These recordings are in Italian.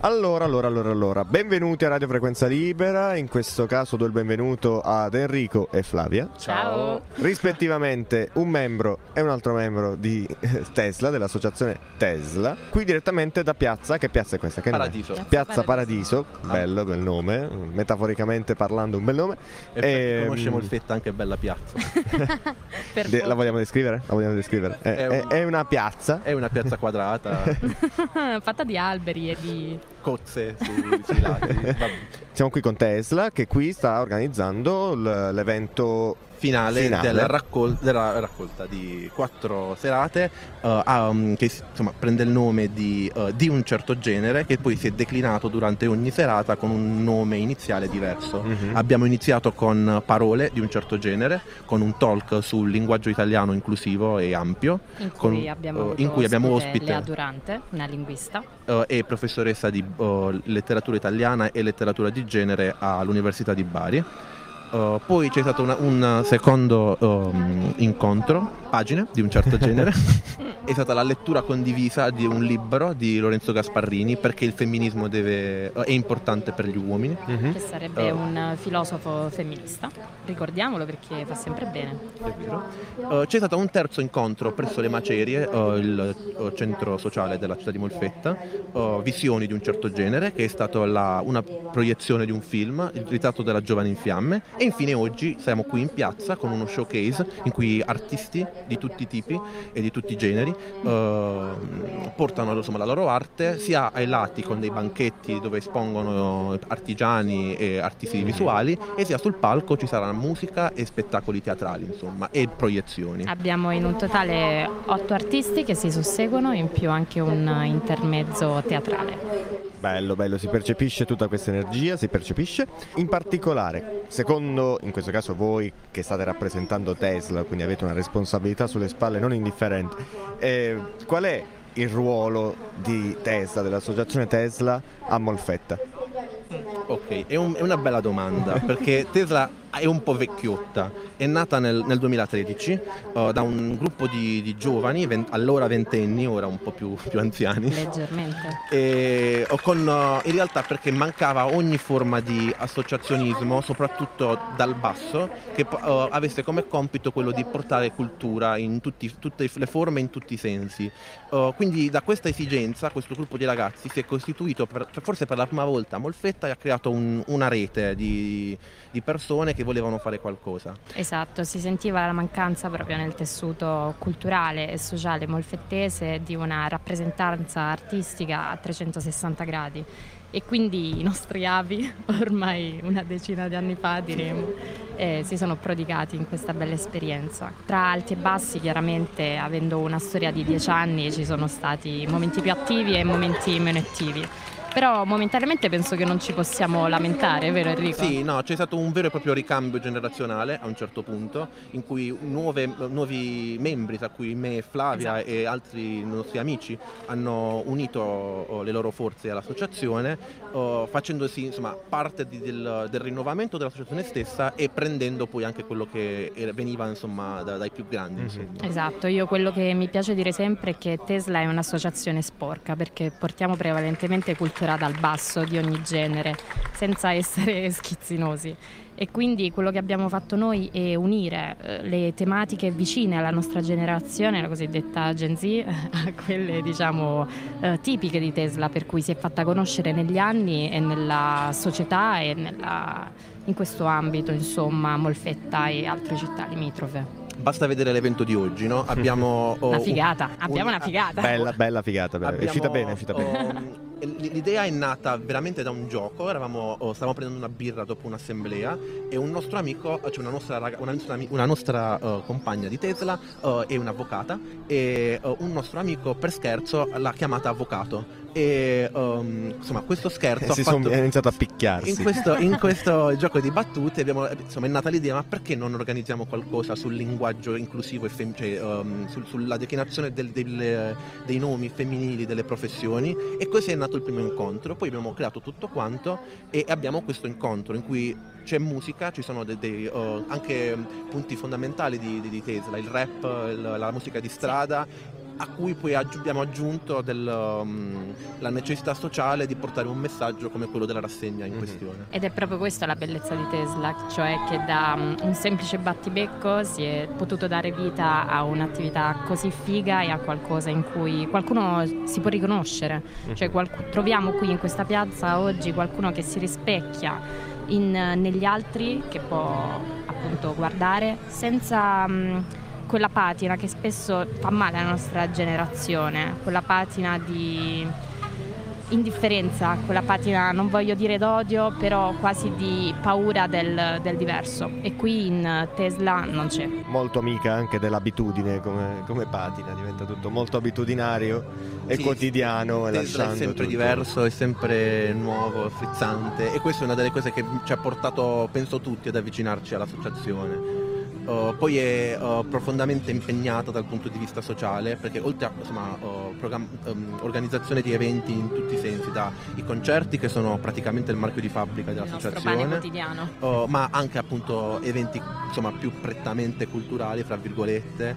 Allora, allora, allora, allora, benvenuti a Radio Frequenza Libera, in questo caso do il benvenuto ad Enrico e Flavia. Ciao. Rispettivamente un membro e un altro membro di Tesla, dell'associazione Tesla, qui direttamente da Piazza, che piazza è questa? Che? Paradiso. Piazza, Piazza Paradiso, bello, bel nome, metaforicamente parlando un bel nome. E chi Ehm, conosce Molfetta anche bella piazza. De- la vogliamo descrivere? La vogliamo descrivere? È è- un- è una piazza È una piazza quadrata, fatta di alberi e di cozze sui, sui lati. Siamo qui con Tesla che qui sta organizzando l'evento Finale, Finale. Della, raccol- della raccolta di quattro serate eh, ah, um, che insomma, prende il nome di, eh, di un certo genere che poi si è declinato durante ogni serata con un nome iniziale diverso. Mhm. Abbiamo iniziato con parole di un certo genere, con un talk sul linguaggio italiano inclusivo e ampio in Con- cui abbiamo eh, avuto in cui abbiamo ospite- Lea Durante, una linguista. eh, e professoressa di eh, letteratura italiana e letteratura di genere all'Università di Bari. Eh, poi c'è stato una- un secondo ehm, incontro, pagine di un certo genere. È stata la lettura condivisa di un libro di Lorenzo Gasparrini perché il femminismo deve- è importante per gli uomini. Mhm. che sarebbe Oh. un filosofo femminista. Ricordiamolo perché fa sempre bene. È vero. Eh, c'è stato un terzo incontro presso le Macerie, eh, il centro sociale della città di Molfetta, Visioni di un certo genere, che è stata la- una proiezione di un film, Il ritratto della giovane in fiamme. E infine oggi siamo qui in piazza con uno showcase in cui artisti di tutti i tipi e di tutti i generi eh, portano insomma, la loro arte sia ai lati con dei banchetti dove espongono artigiani e artisti visuali e sia sul palco ci sarà musica e spettacoli teatrali insomma e proiezioni. Abbiamo in un totale otto artisti che si susseguono, in più anche un intermezzo teatrale. Bello, bello, si percepisce tutta questa energia, si percepisce. In particolare, secondo, in questo caso voi che state rappresentando Tesla, quindi avete una responsabilità sulle spalle non indifferente, eh, qual è il ruolo di Tesla, dell'associazione Tesla a Molfetta? Ok, è, un- è una bella domanda perché Tesla è un po' vecchiotta, è nata nel, nel 2013 eh, da un gruppo di, di giovani, ven- allora ventenni, ora un po' più, più anziani. Leggermente. E, con, eh, in realtà perché mancava ogni forma di associazionismo, soprattutto dal basso, che eh, avesse come compito quello di portare cultura in tutti- tutte le forme, in tutti i sensi. Quindi da questa esigenza questo gruppo di ragazzi si è costituito per- forse per la prima volta a Molfetta e ha creato un- una rete di, di persone che volevano fare qualcosa. Esatto, si sentiva la mancanza proprio nel tessuto culturale e sociale molfettese di una rappresentanza artistica a 360 gradi e quindi i nostri avi, ormai una decina di anni fa diremo, eh, si sono prodigati in questa bella esperienza. Tra alti e bassi chiaramente avendo una storia di dieci anni ci sono stati momenti più attivi e momenti meno attivi. Però momentaneamente penso che non ci possiamo lamentare, vero Enrico? Sì, no, c'è stato un vero e proprio ricambio generazionale a un certo punto, in cui nuove- nuovi membri, tra cui me, Flavia Esatto. e altri nostri amici, hanno unito oh, le loro forze all'associazione, oh, facendosi insomma, parte di- del, del rinnovamento dell'associazione stessa e prendendo poi anche quello che veniva insomma, da- dai più grandi. Mhm. insomma. Esatto, io quello che mi piace dire sempre è che Tesla è un'associazione sporca perché portiamo prevalentemente cultura dal basso di ogni genere, senza essere schizzinosi. E quindi quello che abbiamo fatto noi è unire eh, le tematiche vicine alla nostra generazione, la cosiddetta Gen Z, a quelle diciamo eh, tipiche di Tesla, per cui si è fatta conoscere negli anni e nella società e nella- in questo ambito, insomma, Molfetta e altre città limitrofe. Basta vedere l'evento di oggi, no? Abbiamo... oh, Una un- figata, abbiamo un- una figata. Bella, bella figata, bella. è Abbiamo, uscita bene, è uscita bene. um, L'idea è nata veramente da un gioco, eravamo, oh, stavamo prendendo una birra dopo un'assemblea e un nostro amico, cioè una nostra, raga- una una nostra, uh, compagna di Tesla uh, è un'avvocata e uh, un nostro amico per scherzo l'ha chiamata avvocato e um, insomma questo scherzo E ha si fatto... sono iniziato a picchiarsi. In questo, in questo gioco di battute abbiamo, insomma, è nata l'idea, ma perché non organizziamo qualcosa sul linguaggio inclusivo e fem- cioè, um, sul- sulla declinazione del- del- dei nomi femminili delle professioni? E così è nato il primo incontro. Poi abbiamo creato tutto quanto e abbiamo questo incontro in cui c'è musica, ci sono dei, dei, uh, anche punti fondamentali di, di- di Tesla, il rap, il- la musica di strada a cui poi abbiamo aggiunto del, um, la necessità sociale di portare un messaggio come quello della rassegna in mm-hmm. questione. Ed è proprio questa la bellezza di Tesla, cioè che da um, un semplice battibecco si è potuto dare vita a un'attività così figa e a qualcosa in cui qualcuno si può riconoscere. Mm-hmm. Cioè, qualc- troviamo qui in questa piazza oggi qualcuno che si rispecchia in, negli altri, che può appunto guardare senza... Um, quella patina che spesso fa male alla nostra generazione, quella patina di indifferenza, quella patina, non voglio dire d'odio, però quasi di paura del, del diverso. E qui in Tesla non c'è. Molto amica anche dell'abitudine come, come patina, diventa tutto molto abitudinario e sì, quotidiano. Sì. Tesla è sempre tutto. diverso, è sempre nuovo, frizzante e questa è una delle cose che ci ha portato, penso tutti, ad avvicinarci all'associazione Uh, poi è uh, profondamente impegnata dal punto di vista sociale perché oltre a insomma, uh, um, organizzazione di eventi in tutti i sensi, dai concerti che sono praticamente il marchio di fabbrica dell'associazione, ma anche appunto eventi insomma, più prettamente culturali, fra virgolette,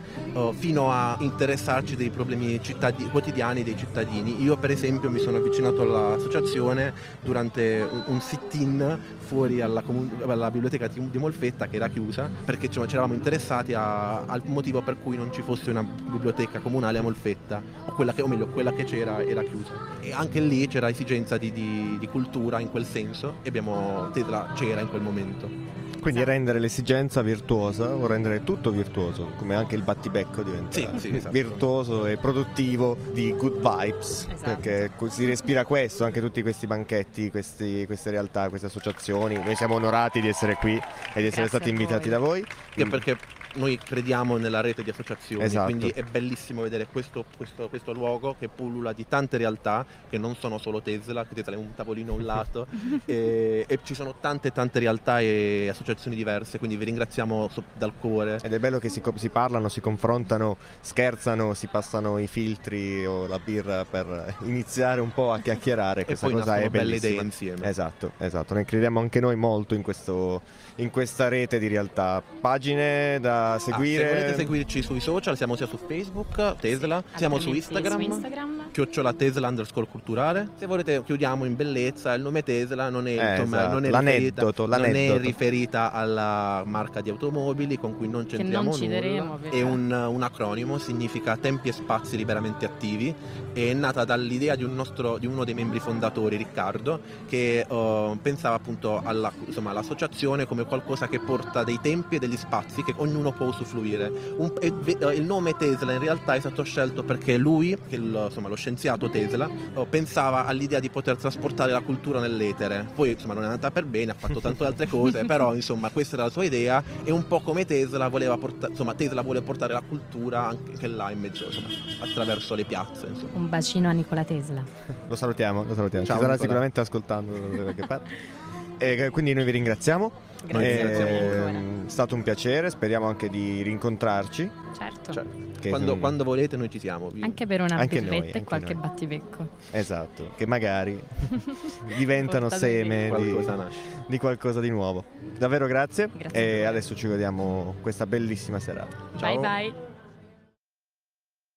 fino a interessarci dei problemi cittadi- quotidiani dei cittadini. Io per esempio mi sono avvicinato all'associazione durante un, un sit-in fuori alla, comun- alla biblioteca di Molfetta che era chiusa perché insomma, c'era eravamo interessati a, al motivo per cui non ci fosse una biblioteca comunale a Molfetta, o, quella che, o meglio, quella che c'era era chiusa. E anche lì c'era esigenza di, di, di cultura in quel senso e abbiamo, Tesla c'era in quel momento. Quindi esatto. rendere l'esigenza virtuosa o rendere tutto virtuoso, come anche il battibecco diventa sì, sì, esatto. virtuoso e produttivo di good vibes, esatto. perché si respira questo, anche tutti questi banchetti, questi, queste realtà, queste associazioni. Noi siamo onorati di essere qui e di essere Grazie stati invitati da voi. Che perché noi crediamo nella rete di associazioni, esatto. quindi è bellissimo vedere questo, questo, questo, luogo che pullula di tante realtà che non sono solo Tesla, che Tesla è un tavolino a un lato, e, e, ci sono tante tante realtà e associazioni diverse, quindi vi ringraziamo dal cuore. Ed è bello che si, si parlano, si confrontano, scherzano, si passano i filtri o la birra per iniziare un po' a chiacchierare. Questa cosa è belle idee insieme. Esatto, esatto, ne crediamo anche noi molto in, questo, in questa rete di realtà. Pagine da seguire. Ah, se volete seguirci sui social, siamo sia su Facebook, Tesla, sì, siamo su Instagram, su Instagram, chiocciola Tesla underscore culturale. Se volete chiudiamo in bellezza, il nome Tesla non è, eh, insomma, esatto. non, è l'aneddoto, riferita, l'aneddoto. non è riferita alla marca di automobili con cui non c'entriamo non nulla. È un, un, acronimo, significa tempi e spazi liberamente attivi. È nata dall'idea di, un nostro, di uno dei membri fondatori, Riccardo, che uh, pensava appunto alla, insomma, all'associazione come qualcosa che porta dei tempi e degli spazi che ognuno uno può usufruire. Un, eh, il nome Tesla in realtà è stato scelto perché lui, il, insomma, lo scienziato Tesla, oh, pensava all'idea di poter trasportare la cultura nell'etere. Poi insomma, non è andata per bene, ha fatto tante altre cose, però insomma questa era la sua idea e un po' come Tesla voleva portare, insomma Tesla vuole portare la cultura anche là in mezzo, insomma, attraverso le piazze. Insomma. Un bacino a Nicola Tesla. Lo salutiamo, lo salutiamo. Ciao, Ci sarà Nicola. sicuramente ascoltando da che parte. E quindi noi vi ringraziamo. Grazie. È stato un piacere, speriamo anche di rincontrarci. Certo. Cioè, quando, quando, volete noi ci siamo. Anche per una anche birretta e qualche noi. battibecco. Esatto, che magari diventano seme di, di, qualcosa di nuovo. Davvero grazie, grazie e adesso ci vediamo questa bellissima serata. Ciao. Bye bye.